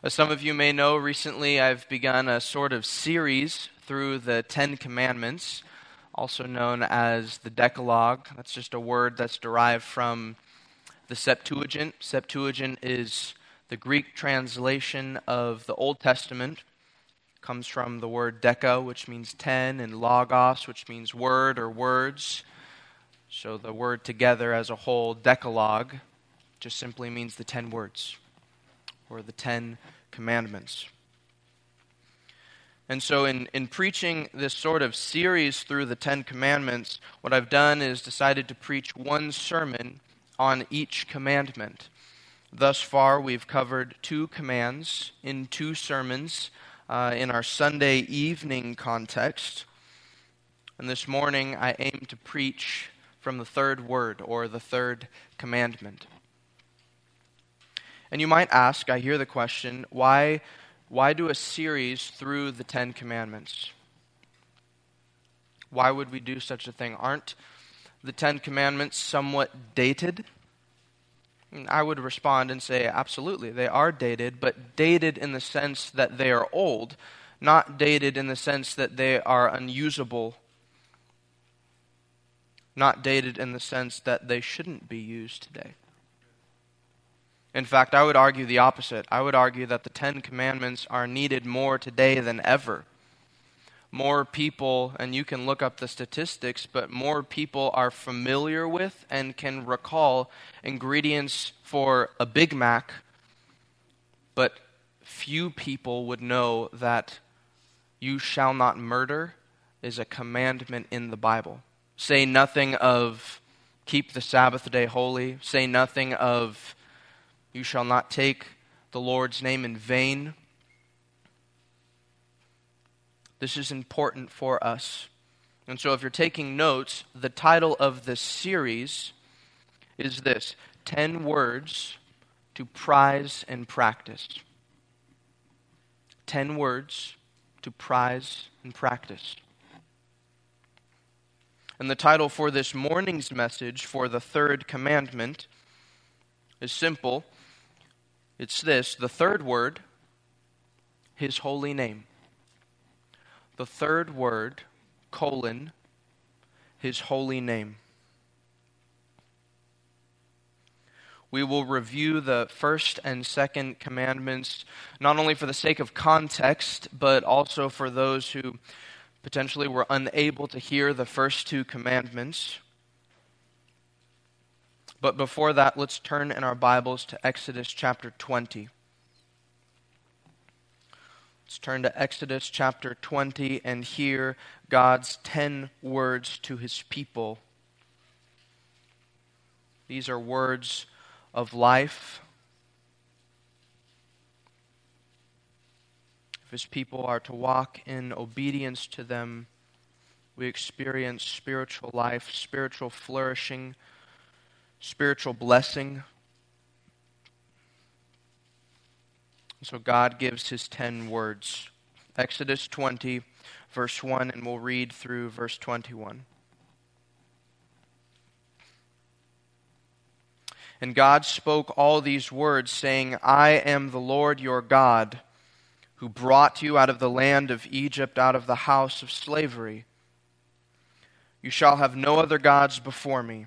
As some of you may know, recently I've begun a sort of series through the Ten Commandments, also known as the Decalogue. That's just a word that's derived from the Septuagint. Septuagint is the Greek translation of the Old Testament. Comes from the word deca, which means ten, and logos, which means word or words. So the word together as a whole, Decalogue, just simply means the ten words or the Ten Commandments. And so, in, in preaching this sort of series through the Ten Commandments, what I've done is decided to preach one sermon on each commandment. Thus far, we've covered two commands in two sermons uh, in our Sunday evening context. And this morning, I aim to preach from the third word or the third commandment. And you might ask, I hear the question, why, why do a series through the Ten Commandments? Why would we do such a thing? Aren't the Ten Commandments somewhat dated? I would respond and say, absolutely, they are dated, but dated in the sense that they are old, not dated in the sense that they are unusable, not dated in the sense that they shouldn't be used today. In fact, I would argue the opposite. I would argue that the Ten Commandments are needed more today than ever. More people, and you can look up the statistics, but more people are familiar with and can recall ingredients for a Big Mac, but few people would know that you shall not murder is a commandment in the Bible. Say nothing of keep the Sabbath day holy, say nothing of you shall not take the Lord's name in vain. This is important for us. And so, if you're taking notes, the title of this series is this 10 Words to Prize and Practice. 10 Words to Prize and Practice. And the title for this morning's message for the third commandment is simple it's this the third word, his holy name. The third word, colon, his holy name. We will review the first and second commandments, not only for the sake of context, but also for those who potentially were unable to hear the first two commandments. But before that, let's turn in our Bibles to Exodus chapter 20. Let's turn to Exodus chapter 20 and hear God's 10 words to his people. These are words of life. If his people are to walk in obedience to them, we experience spiritual life, spiritual flourishing spiritual blessing. So God gives his 10 words. Exodus 20, verse 1, and we'll read through verse 21. And God spoke all these words, saying, I am the Lord your God, who brought you out of the land of Egypt, out of the house of slavery. You shall have no other gods before me.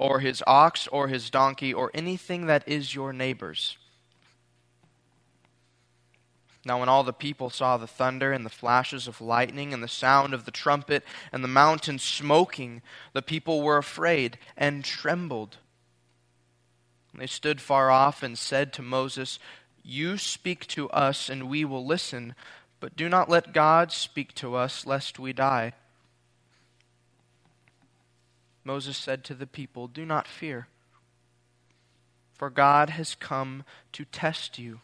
or his ox, or his donkey, or anything that is your neighbor's. Now, when all the people saw the thunder and the flashes of lightning and the sound of the trumpet and the mountain smoking, the people were afraid and trembled. They stood far off and said to Moses, You speak to us, and we will listen, but do not let God speak to us, lest we die. Moses said to the people, Do not fear, for God has come to test you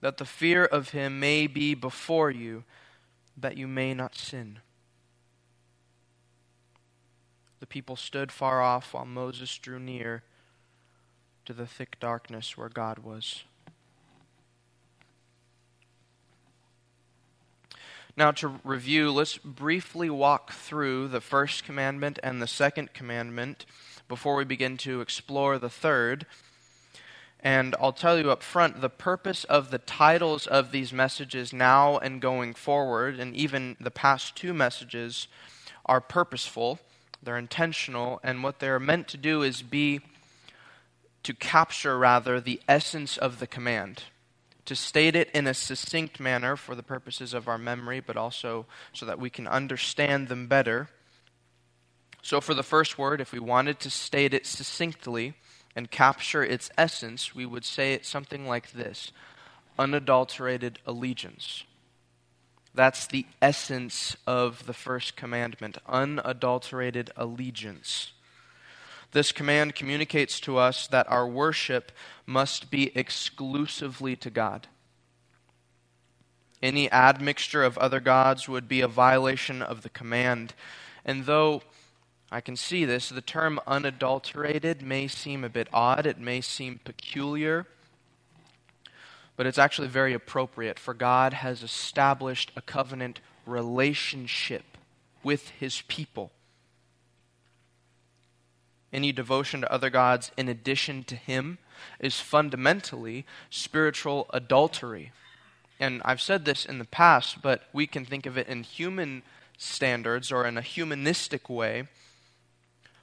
that the fear of him may be before you, that you may not sin. The people stood far off while Moses drew near to the thick darkness where God was. Now, to review, let's briefly walk through the first commandment and the second commandment before we begin to explore the third. And I'll tell you up front the purpose of the titles of these messages now and going forward, and even the past two messages, are purposeful, they're intentional, and what they're meant to do is be to capture, rather, the essence of the command. To state it in a succinct manner for the purposes of our memory, but also so that we can understand them better. So, for the first word, if we wanted to state it succinctly, and capture its essence, we would say it something like this unadulterated allegiance. That's the essence of the first commandment unadulterated allegiance. This command communicates to us that our worship must be exclusively to God. Any admixture of other gods would be a violation of the command. And though I can see this. The term unadulterated may seem a bit odd, it may seem peculiar, but it's actually very appropriate, for God has established a covenant relationship with his people. Any devotion to other gods in addition to him is fundamentally spiritual adultery. And I've said this in the past, but we can think of it in human standards or in a humanistic way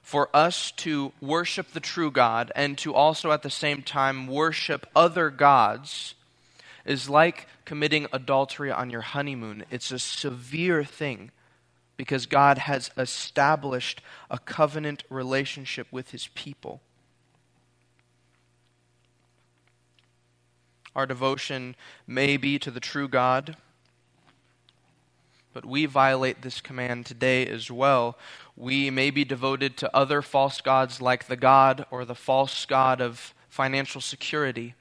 for us to worship the true God and to also at the same time worship other gods is like committing adultery on your honeymoon. It's a severe thing because God has established a covenant relationship with his people. Our devotion may be to the true God but we violate this command today as well. We may be devoted to other false gods like the God or the false God of financial security.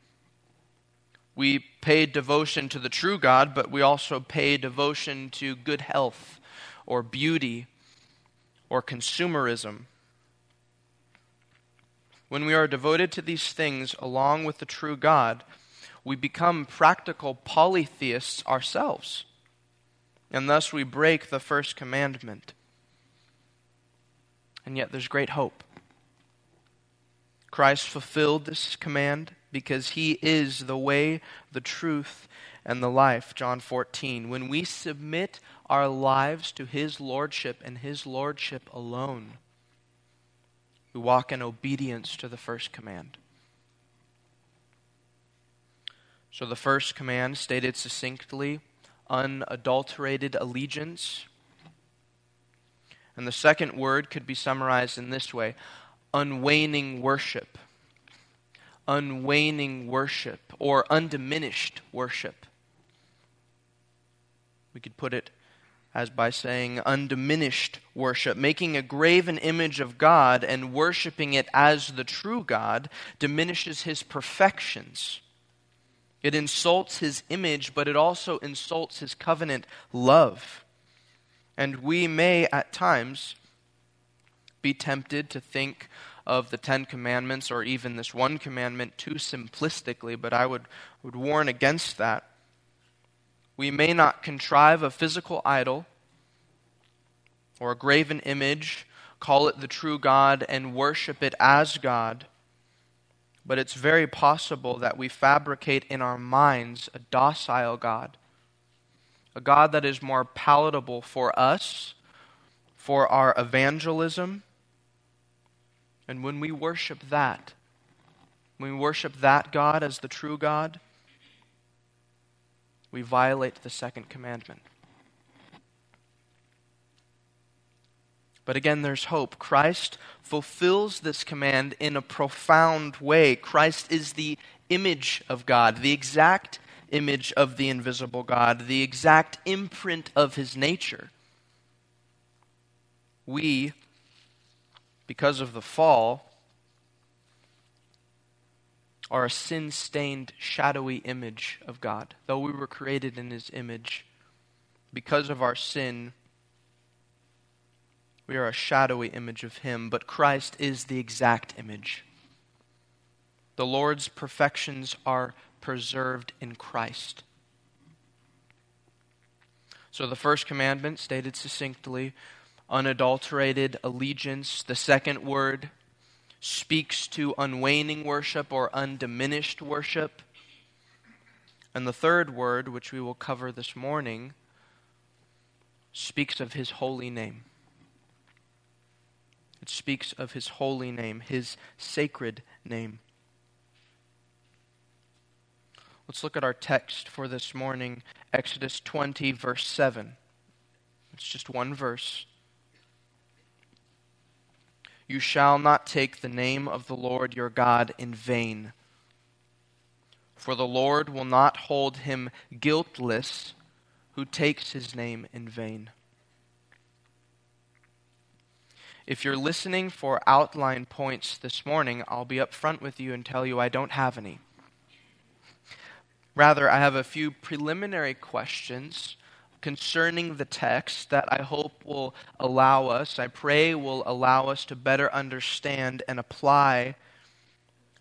We pay devotion to the true God, but we also pay devotion to good health or beauty or consumerism. When we are devoted to these things along with the true God, we become practical polytheists ourselves and thus we break the first commandment. And yet there's great hope. Christ fulfilled this command because he is the way, the truth, and the life. John 14. When we submit our lives to his lordship and his lordship alone, we walk in obedience to the first command. So the first command, stated succinctly, unadulterated allegiance. And the second word could be summarized in this way unwaning worship. unwaning worship or undiminished worship. We could put it as by saying undiminished worship. Making a graven image of God and worshiping it as the true God diminishes his perfections. It insults his image, but it also insults his covenant love. And we may at times be tempted to think of the Ten Commandments or even this one commandment too simplistically, but I would, would warn against that. We may not contrive a physical idol or a graven image, call it the true God, and worship it as God. But it's very possible that we fabricate in our minds a docile God, a God that is more palatable for us, for our evangelism, and when we worship that, when we worship that God as the true God, we violate the second commandment. But again, there's hope. Christ fulfills this command in a profound way. Christ is the image of God, the exact image of the invisible God, the exact imprint of his nature. We because of the fall, are a sin stained, shadowy image of God. Though we were created in His image, because of our sin, we are a shadowy image of Him, but Christ is the exact image. The Lord's perfections are preserved in Christ. So the first commandment, stated succinctly, unadulterated allegiance. The second word speaks to unwaning worship or undiminished worship. And the third word, which we will cover this morning, speaks of his holy name. It speaks of his holy name, his sacred name. Let's look at our text for this morning, Exodus 20, verse 7. It's just one verse. You shall not take the name of the Lord your God in vain. For the Lord will not hold him guiltless who takes his name in vain. If you're listening for outline points this morning, I'll be up front with you and tell you I don't have any. Rather, I have a few preliminary questions concerning the text that I hope will allow us, I pray will allow us to better understand and apply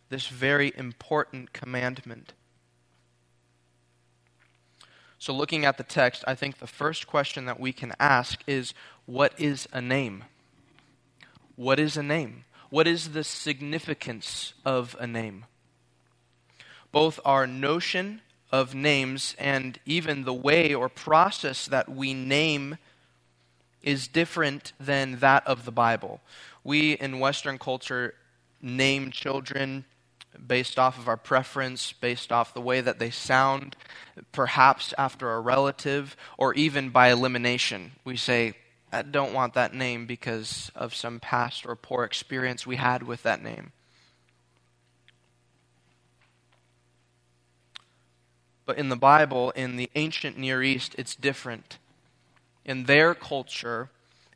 this very important commandment. So, looking at the text, I think the first question that we can ask is what is a name? What is a name? What is the significance of a name? Both our notion of names and even the way or process that we name is different than that of the Bible. We in Western culture name children based off of our preference, based off the way that they sound, perhaps after a relative, or even by elimination. We say, I don't want that name because of some past or poor experience we had with that name. But in the Bible, in the ancient Near East, it's different. In their culture,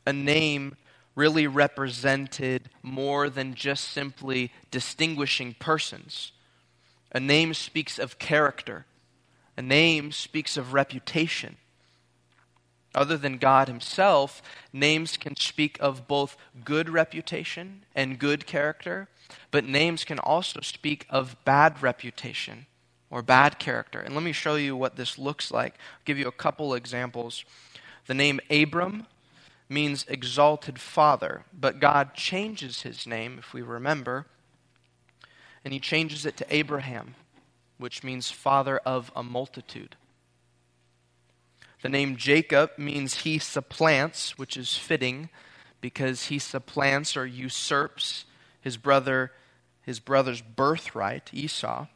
a name really represented more than just simply distinguishing persons. A name speaks of character, a name speaks of reputation. Other than God Himself, names can speak of both good reputation and good character, but names can also speak of bad reputation or bad character. And let me show you what this looks like. I'll give you a couple examples. The name Abram means exalted father, but God changes his name, if we remember, and he changes it to Abraham, which means father of a multitude. The name Jacob means he supplants, which is fitting because he supplants or usurps his brother his brother's birthright, Esau.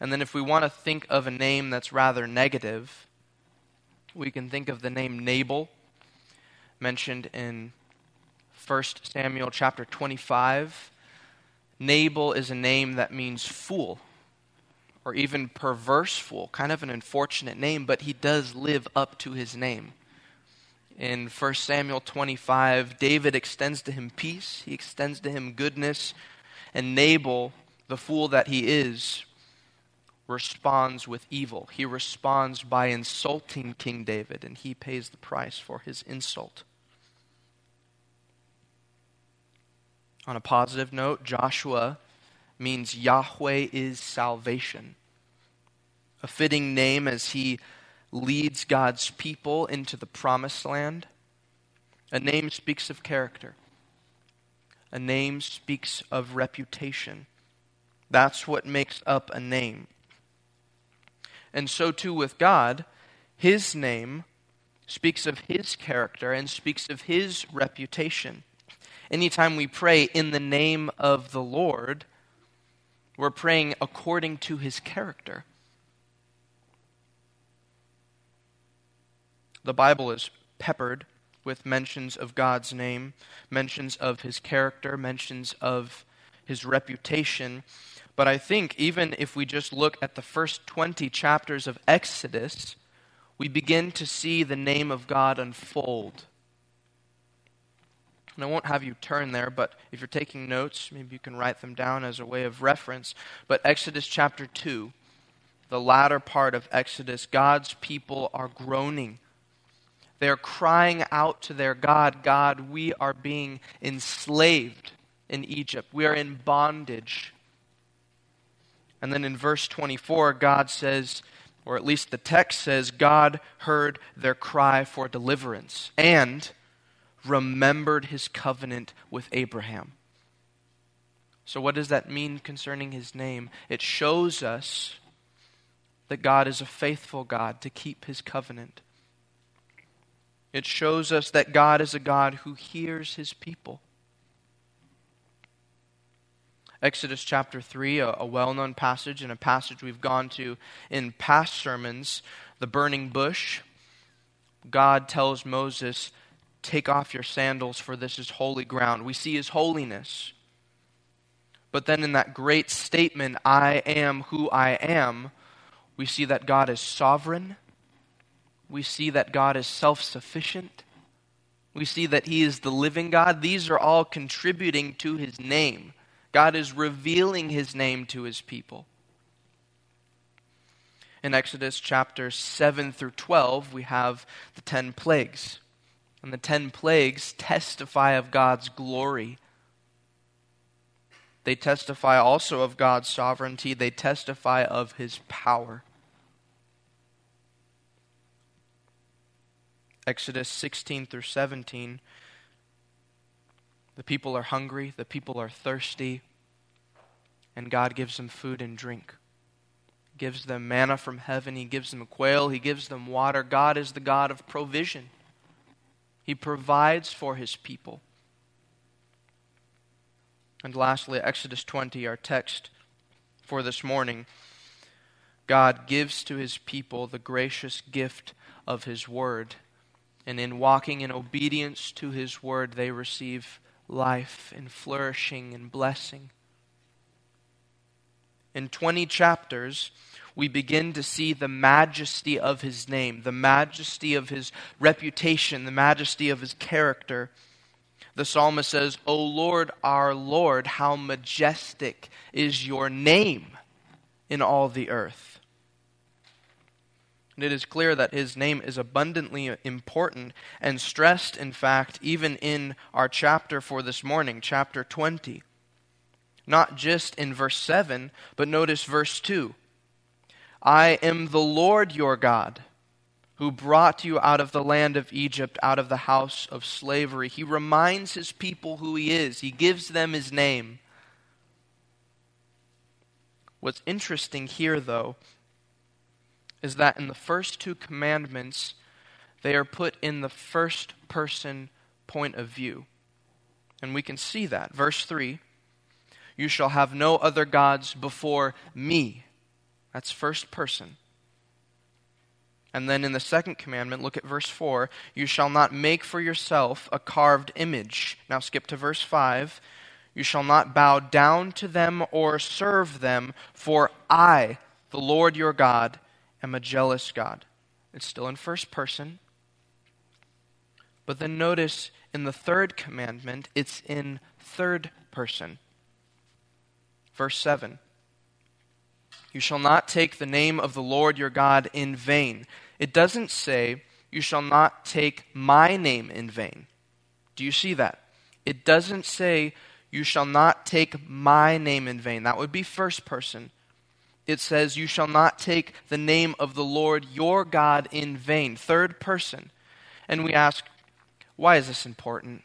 And then if we want to think of a name that's rather negative, we can think of the name Nabal, mentioned in 1 Samuel chapter 25. Nabal is a name that means fool or even perverse fool, kind of an unfortunate name, but he does live up to his name. In 1 Samuel 25, David extends to him peace, he extends to him goodness, and Nabal, the fool that he is, responds with evil. He responds by insulting King David, and he pays the price for his insult. On a positive note, Joshua means Yahweh is salvation. A fitting name as he leads God's people into the promised land. A name speaks of character, a name speaks of reputation. That's what makes up a name. And so too with God, his name speaks of his character and speaks of his reputation. Anytime we pray in the name of the Lord, we're praying according to his character. The Bible is peppered with mentions of God's name, mentions of his character, mentions of his reputation. But I think even if we just look at the first 20 chapters of Exodus, we begin to see the name of God unfold. And I won't have you turn there, but if you're taking notes, maybe you can write them down as a way of reference. But Exodus chapter 2, the latter part of Exodus, God's people are groaning. They're crying out to their God God, we are being enslaved in Egypt, we are in bondage. And then in verse 24, God says, or at least the text says, God heard their cry for deliverance and remembered his covenant with Abraham. So, what does that mean concerning his name? It shows us that God is a faithful God to keep his covenant. It shows us that God is a God who hears his people. Exodus chapter 3, a, a well known passage and a passage we've gone to in past sermons, the burning bush. God tells Moses, Take off your sandals, for this is holy ground. We see his holiness. But then in that great statement, I am who I am, we see that God is sovereign. We see that God is self sufficient. We see that he is the living God. These are all contributing to his name. God is revealing his name to his people. In Exodus chapter 7 through 12, we have the ten plagues. And the ten plagues testify of God's glory. They testify also of God's sovereignty, they testify of his power. Exodus 16 through 17 the people are hungry, the people are thirsty, and God gives them food and drink. Gives them manna from heaven, He gives them quail, He gives them water. God is the God of provision. He provides for His people. And lastly, Exodus 20, our text for this morning. God gives to His people the gracious gift of His Word. And in walking in obedience to His Word, they receive life and flourishing and blessing. In 20 chapters, we begin to see the majesty of his name, the majesty of his reputation, the majesty of his character. The psalmist says, O Lord, our Lord, how majestic is your name in all the earth. And it is clear that his name is abundantly important and stressed, in fact, even in our chapter for this morning, chapter 20. Not just in verse 7, but notice verse 2. I am the Lord your God who brought you out of the land of Egypt, out of the house of slavery. He reminds his people who he is, he gives them his name. What's interesting here, though, is that in the first two commandments, they are put in the first person point of view. And we can see that. Verse 3 You shall have no other gods before me. That's first person. And then in the second commandment, look at verse 4 You shall not make for yourself a carved image. Now skip to verse 5. You shall not bow down to them or serve them, for I, the Lord your God, am a jealous God. It's still in first person. But then notice in the third commandment, it's in third person. Verse 7 You shall not take the name of the Lord your God in vain. It doesn't say, You shall not take my name in vain. Do you see that? It doesn't say, You shall not take my name in vain. That would be first person. It says, You shall not take the name of the Lord your God in vain. Third person. And we ask, Why is this important?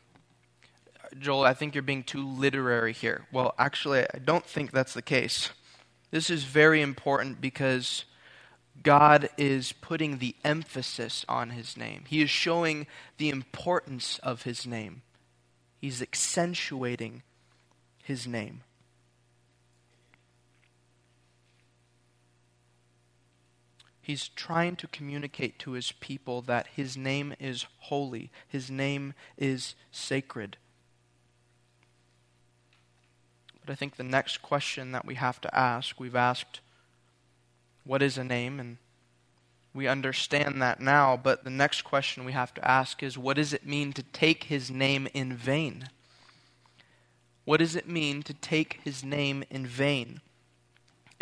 Joel, I think you're being too literary here. Well, actually, I don't think that's the case. This is very important because God is putting the emphasis on his name. He is showing the importance of his name. He's accentuating his name. He's trying to communicate to his people that his name is holy, his name is sacred. But I think the next question that we have to ask, we've asked, what is a name? And we understand that now, but the next question we have to ask is, what does it mean to take his name in vain? What does it mean to take his name in vain?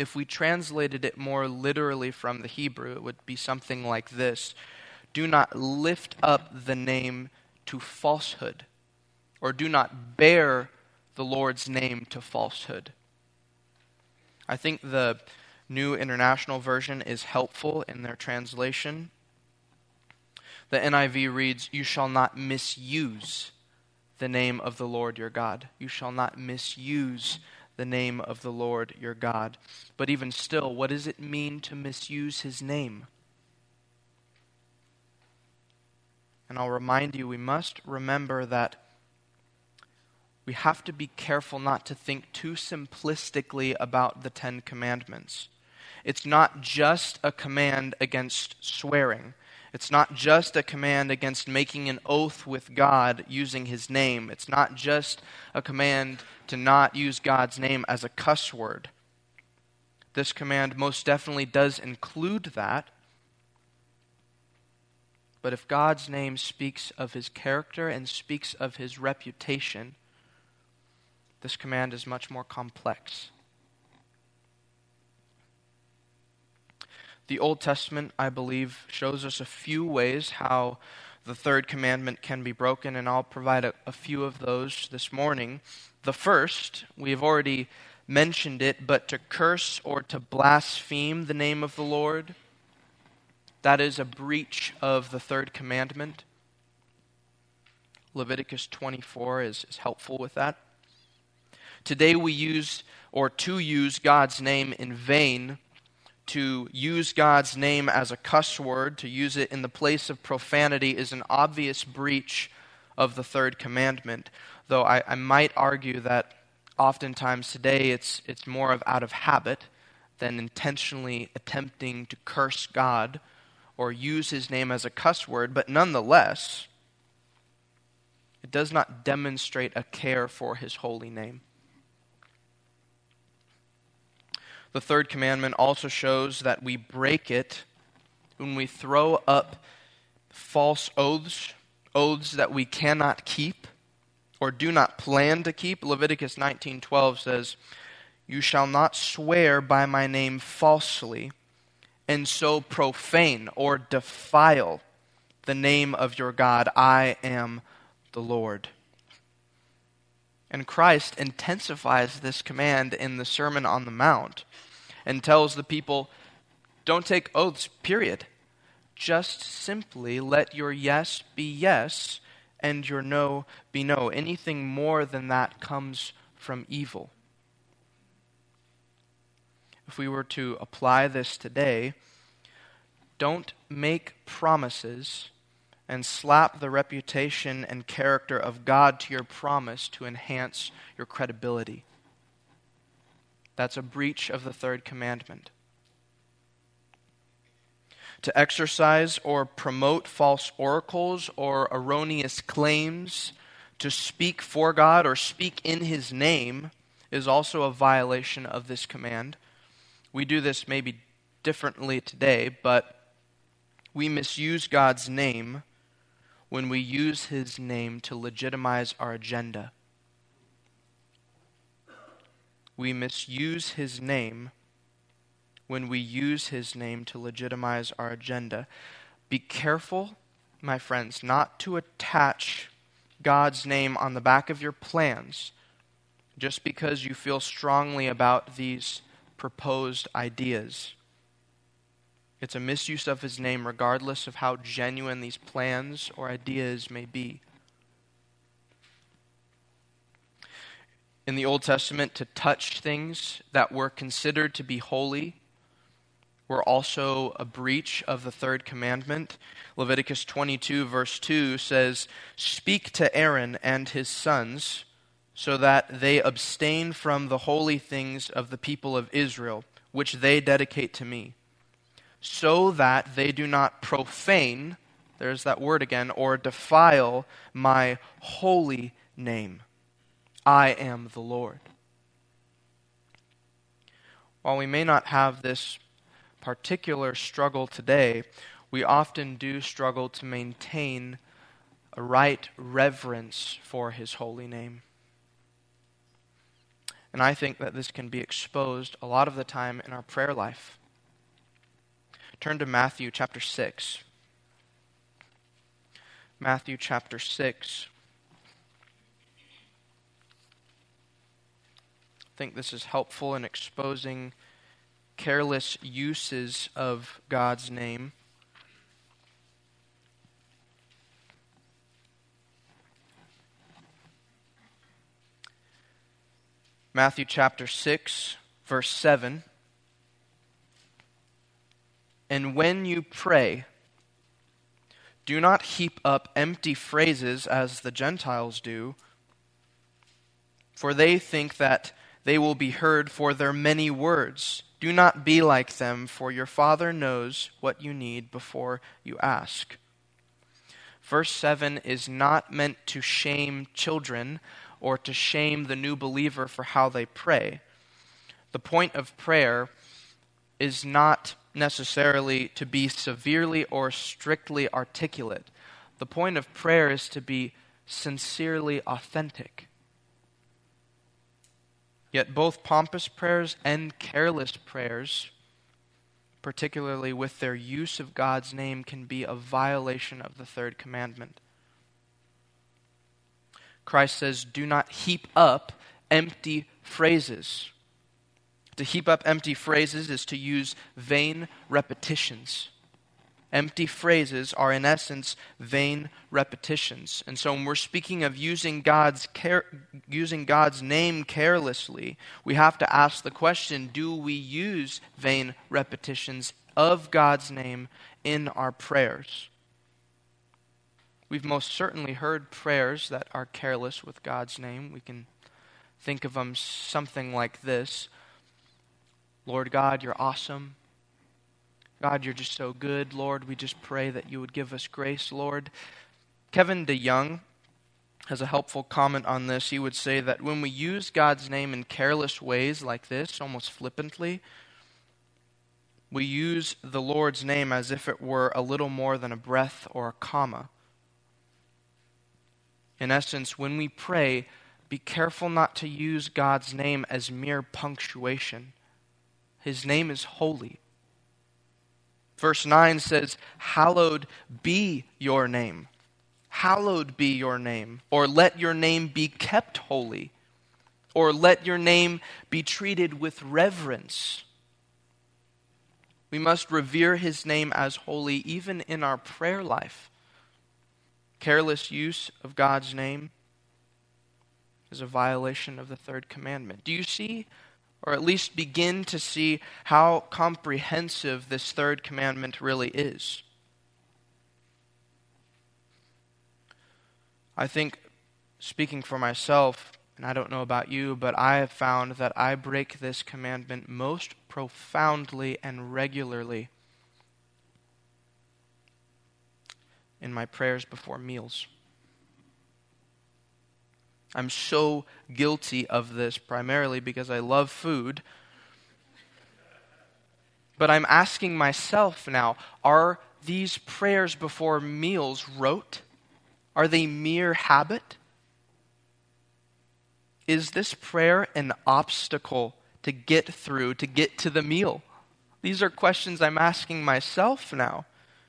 If we translated it more literally from the Hebrew, it would be something like this Do not lift up the name to falsehood, or do not bear the Lord's name to falsehood. I think the New International Version is helpful in their translation. The NIV reads, You shall not misuse the name of the Lord your God. You shall not misuse the name of the Lord your God. But even still, what does it mean to misuse his name? And I'll remind you, we must remember that we have to be careful not to think too simplistically about the Ten Commandments. It's not just a command against swearing. It's not just a command against making an oath with God using his name. It's not just a command to not use God's name as a cuss word. This command most definitely does include that. But if God's name speaks of his character and speaks of his reputation, this command is much more complex. The Old Testament, I believe, shows us a few ways how the third commandment can be broken, and I'll provide a, a few of those this morning. The first, we have already mentioned it, but to curse or to blaspheme the name of the Lord, that is a breach of the third commandment. Leviticus 24 is, is helpful with that. Today we use, or to use God's name in vain, to use God's name as a cuss word, to use it in the place of profanity, is an obvious breach of the third commandment. Though I, I might argue that oftentimes today it's, it's more of out of habit than intentionally attempting to curse God or use his name as a cuss word, but nonetheless, it does not demonstrate a care for his holy name. The third commandment also shows that we break it when we throw up false oaths, oaths that we cannot keep or do not plan to keep. Leviticus 19:12 says, "You shall not swear by my name falsely and so profane or defile the name of your God. I am the Lord." And Christ intensifies this command in the Sermon on the Mount and tells the people, don't take oaths, period. Just simply let your yes be yes and your no be no. Anything more than that comes from evil. If we were to apply this today, don't make promises and slap the reputation and character of God to your promise to enhance your credibility. That's a breach of the third commandment. To exercise or promote false oracles or erroneous claims to speak for God or speak in His name is also a violation of this command. We do this maybe differently today, but we misuse God's name when we use His name to legitimize our agenda. We misuse His name when we use His name to legitimize our agenda. Be careful, my friends, not to attach God's name on the back of your plans just because you feel strongly about these proposed ideas. It's a misuse of his name, regardless of how genuine these plans or ideas may be. In the Old Testament, to touch things that were considered to be holy were also a breach of the third commandment. Leviticus 22, verse 2 says, Speak to Aaron and his sons so that they abstain from the holy things of the people of Israel, which they dedicate to me, so that they do not profane, there's that word again, or defile my holy name. I am the Lord. While we may not have this particular struggle today, we often do struggle to maintain a right reverence for his holy name. And I think that this can be exposed a lot of the time in our prayer life. Turn to Matthew chapter 6. Matthew chapter 6. I think this is helpful in exposing careless uses of God's name. Matthew chapter 6, verse 7. And when you pray, do not heap up empty phrases as the Gentiles do, for they think that they will be heard for their many words. Do not be like them, for your Father knows what you need before you ask. Verse 7 is not meant to shame children or to shame the new believer for how they pray. The point of prayer is not necessarily to be severely or strictly articulate. The point of prayer is to be sincerely authentic. Yet both pompous prayers and careless prayers, particularly with their use of God's name, can be a violation of the third commandment. Christ says, do not heap up empty phrases. To heap up empty phrases is to use vain repetitions. Empty phrases are, in essence, vain repetitions. And so, when we're speaking of using God's, care, using God's name carelessly, we have to ask the question do we use vain repetitions of God's name in our prayers? We've most certainly heard prayers that are careless with God's name. We can think of them something like this Lord God, you're awesome. God, you're just so good. Lord, we just pray that you would give us grace, Lord. Kevin DeYoung has a helpful comment on this. He would say that when we use God's name in careless ways like this, almost flippantly, we use the Lord's name as if it were a little more than a breath or a comma. In essence, when we pray, be careful not to use God's name as mere punctuation. His name is holy. Verse 9 says, Hallowed be your name. Hallowed be your name. Or let your name be kept holy. Or let your name be treated with reverence. We must revere his name as holy even in our prayer life careless use of God's name is a violation of the third commandment. Do you see, or at least begin to see, how comprehensive this third commandment really is? I think, speaking for myself, and I don't know about you, but I have found that I break this commandment most profoundly and regularly in my prayers before meals. I'm so guilty of this primarily because I love food. But I'm asking myself now are these prayers before meals rote? Are they mere habit? Is this prayer an obstacle to get through, to get to the meal? These are questions I'm asking myself now.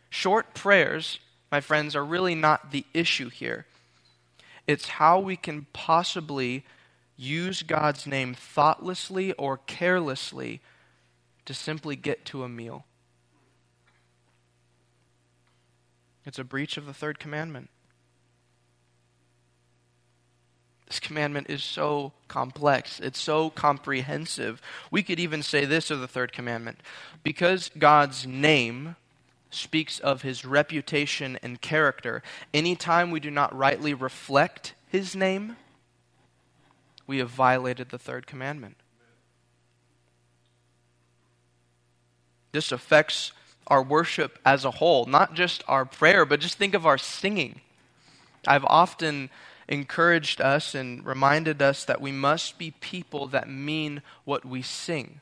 Short prayers, my friends, are really not the issue here. It's how we can possibly use God's name thoughtlessly or carelessly to simply get to a meal. It's a breach of the third commandment. This commandment is so complex, it's so comprehensive. We could even say this of the third commandment because God's name speaks of his reputation and character, anytime we do not rightly reflect his name, we have violated the third commandment. This affects our worship as a whole, not just our prayer, but just think of our singing. I've often encouraged us and reminded us that we must be people that mean what we sing.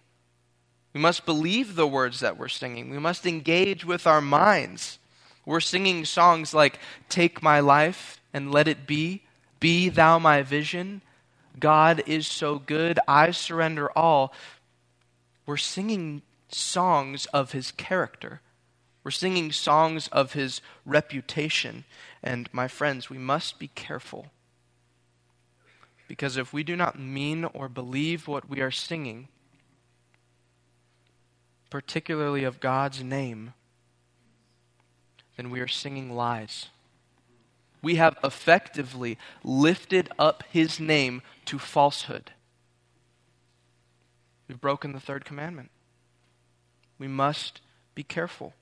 We must believe the words that we're singing. We must engage with our minds. We're singing songs like Take My Life and Let It Be, Be Thou My Vision, God is so good, I surrender all. We're singing songs of His character. We're singing songs of His reputation. And my friends, we must be careful because if we do not mean or believe what we are singing, particularly of God's name, then we are singing lies. We have effectively lifted up his name to falsehood. We've broken the third commandment. We must be careful.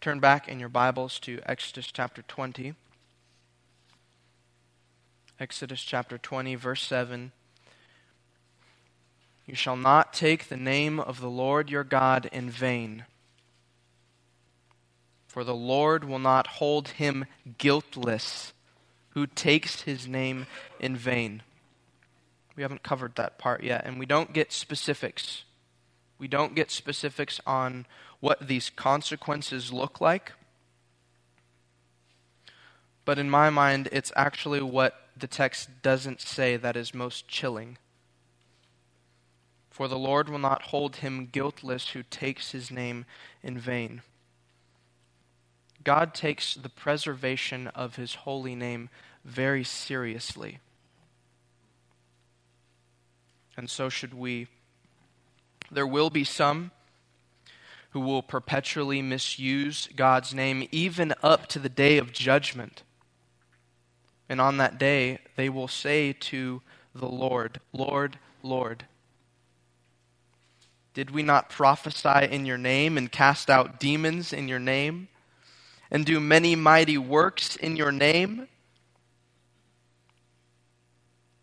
Turn back in your Bibles to Exodus chapter 20. Exodus chapter 20, verse 7. You shall not take the name of the Lord your God in vain, for the Lord will not hold him guiltless who takes his name in vain. We haven't covered that part yet, and we don't get specifics. We don't get specifics on what these consequences look like. But in my mind, it's actually what the text doesn't say that is most chilling. For the Lord will not hold him guiltless who takes his name in vain. God takes the preservation of his holy name very seriously. And so should we. There will be some who will perpetually misuse God's name, even up to the day of judgment. And on that day, they will say to the Lord, Lord, Lord, did we not prophesy in your name and cast out demons in your name and do many mighty works in your name?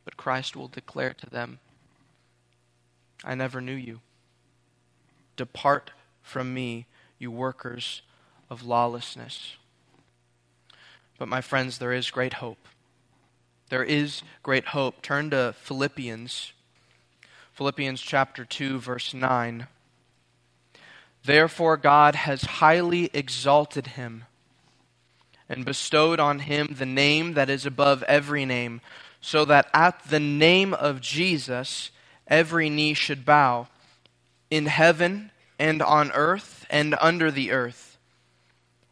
But Christ will declare to them, I never knew you. Depart from me, you workers of lawlessness. But, my friends, there is great hope. There is great hope. Turn to Philippians, Philippians chapter 2, verse 9. Therefore, God has highly exalted him and bestowed on him the name that is above every name, so that at the name of Jesus every knee should bow, in heaven and on earth and under the earth,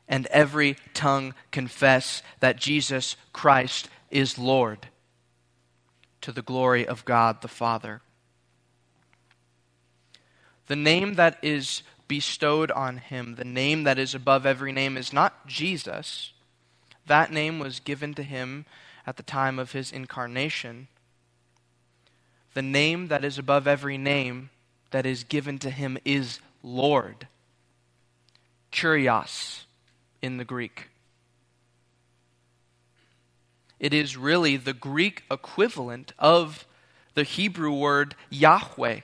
and every tongue confess that Jesus Christ is Lord, to the glory of God the Father. The name that is bestowed on him, the name that is above every name, is not Jesus. That name was given to him at the time of his incarnation. The name that is above every name that is given to him is Lord. Kurios in the Greek. It is really the Greek equivalent of the Hebrew word Yahweh.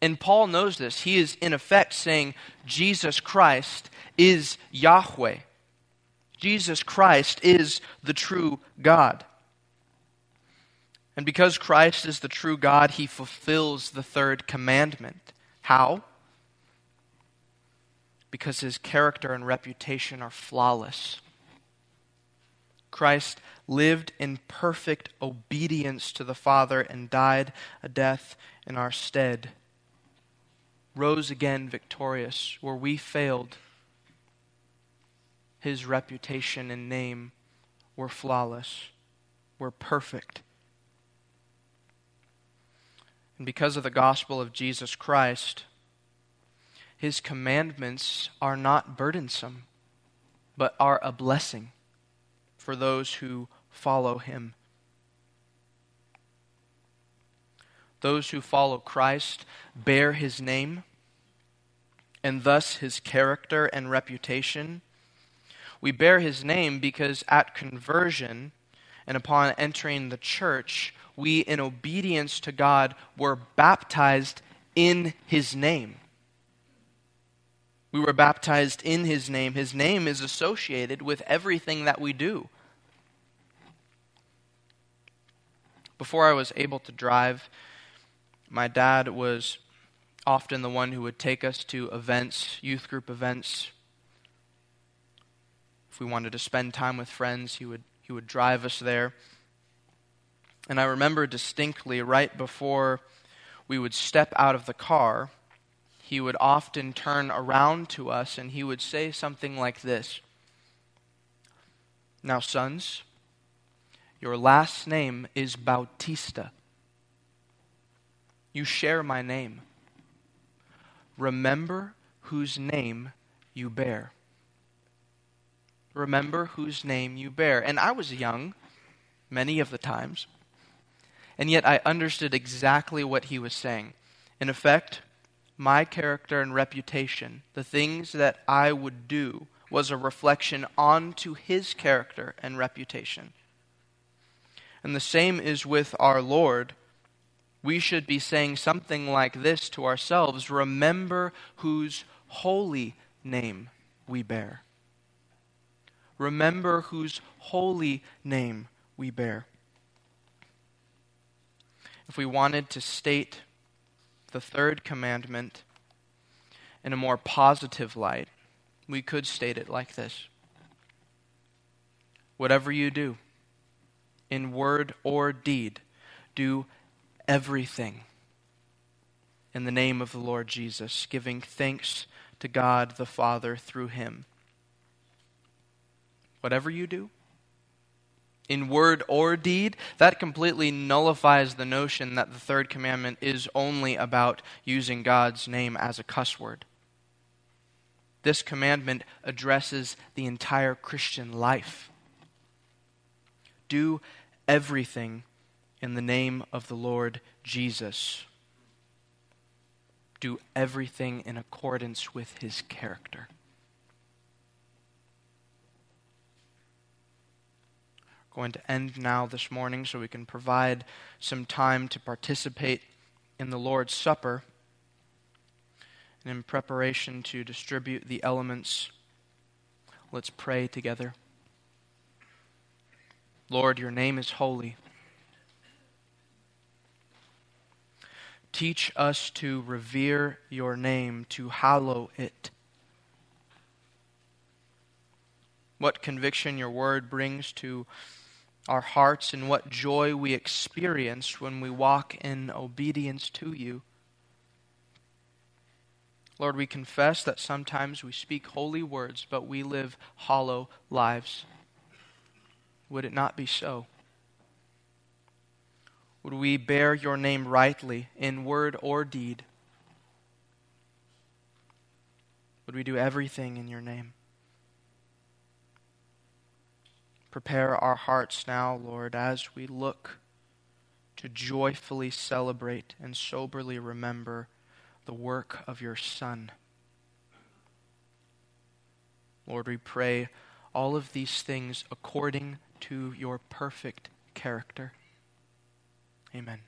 And Paul knows this. He is, in effect, saying Jesus Christ is Yahweh. Jesus Christ is the true God. And because Christ is the true God, he fulfills the third commandment. How? Because his character and reputation are flawless. Christ lived in perfect obedience to the Father and died a death in our stead. Rose again victorious where we failed. His reputation and name were flawless, were perfect. And because of the gospel of Jesus Christ, his commandments are not burdensome, but are a blessing for those who follow him. Those who follow Christ bear his name and thus his character and reputation. We bear his name because at conversion and upon entering the church, we, in obedience to God, were baptized in his name. We were baptized in his name. His name is associated with everything that we do. Before I was able to drive, my dad was often the one who would take us to events, youth group events. If we wanted to spend time with friends, he would, he would drive us there. And I remember distinctly right before we would step out of the car, he would often turn around to us and he would say something like this Now, sons, your last name is Bautista. You share my name. Remember whose name you bear. Remember whose name you bear. And I was young many of the times. And yet I understood exactly what he was saying. In effect, my character and reputation, the things that I would do, was a reflection onto his character and reputation. And the same is with our Lord. We should be saying something like this to ourselves Remember whose holy name we bear. Remember whose holy name we bear if we wanted to state the third commandment in a more positive light, we could state it like this Whatever you do, in word or deed, do everything in the name of the Lord Jesus, giving thanks to God the Father through him. Whatever you do, in word or deed, that completely nullifies the notion that the third commandment is only about using God's name as a cuss word. This commandment addresses the entire Christian life. Do everything in the name of the Lord Jesus. Do everything in accordance with his character. We're going to end now this morning so we can provide some time to participate in the Lord's Supper. And in preparation to distribute the elements, let's pray together. Lord, your name is holy. Teach us to revere your name, to hallow it. What conviction your word brings to our hearts and what joy we experience when we walk in obedience to you. Lord, we confess that sometimes we speak holy words, but we live hollow lives. Would it not be so? Would we bear your name rightly in word or deed? Would we do everything in your name? Prepare our hearts now, Lord, as we look to joyfully celebrate and soberly remember the work of your Son. Lord, we pray all of these things according to your perfect character. Amen.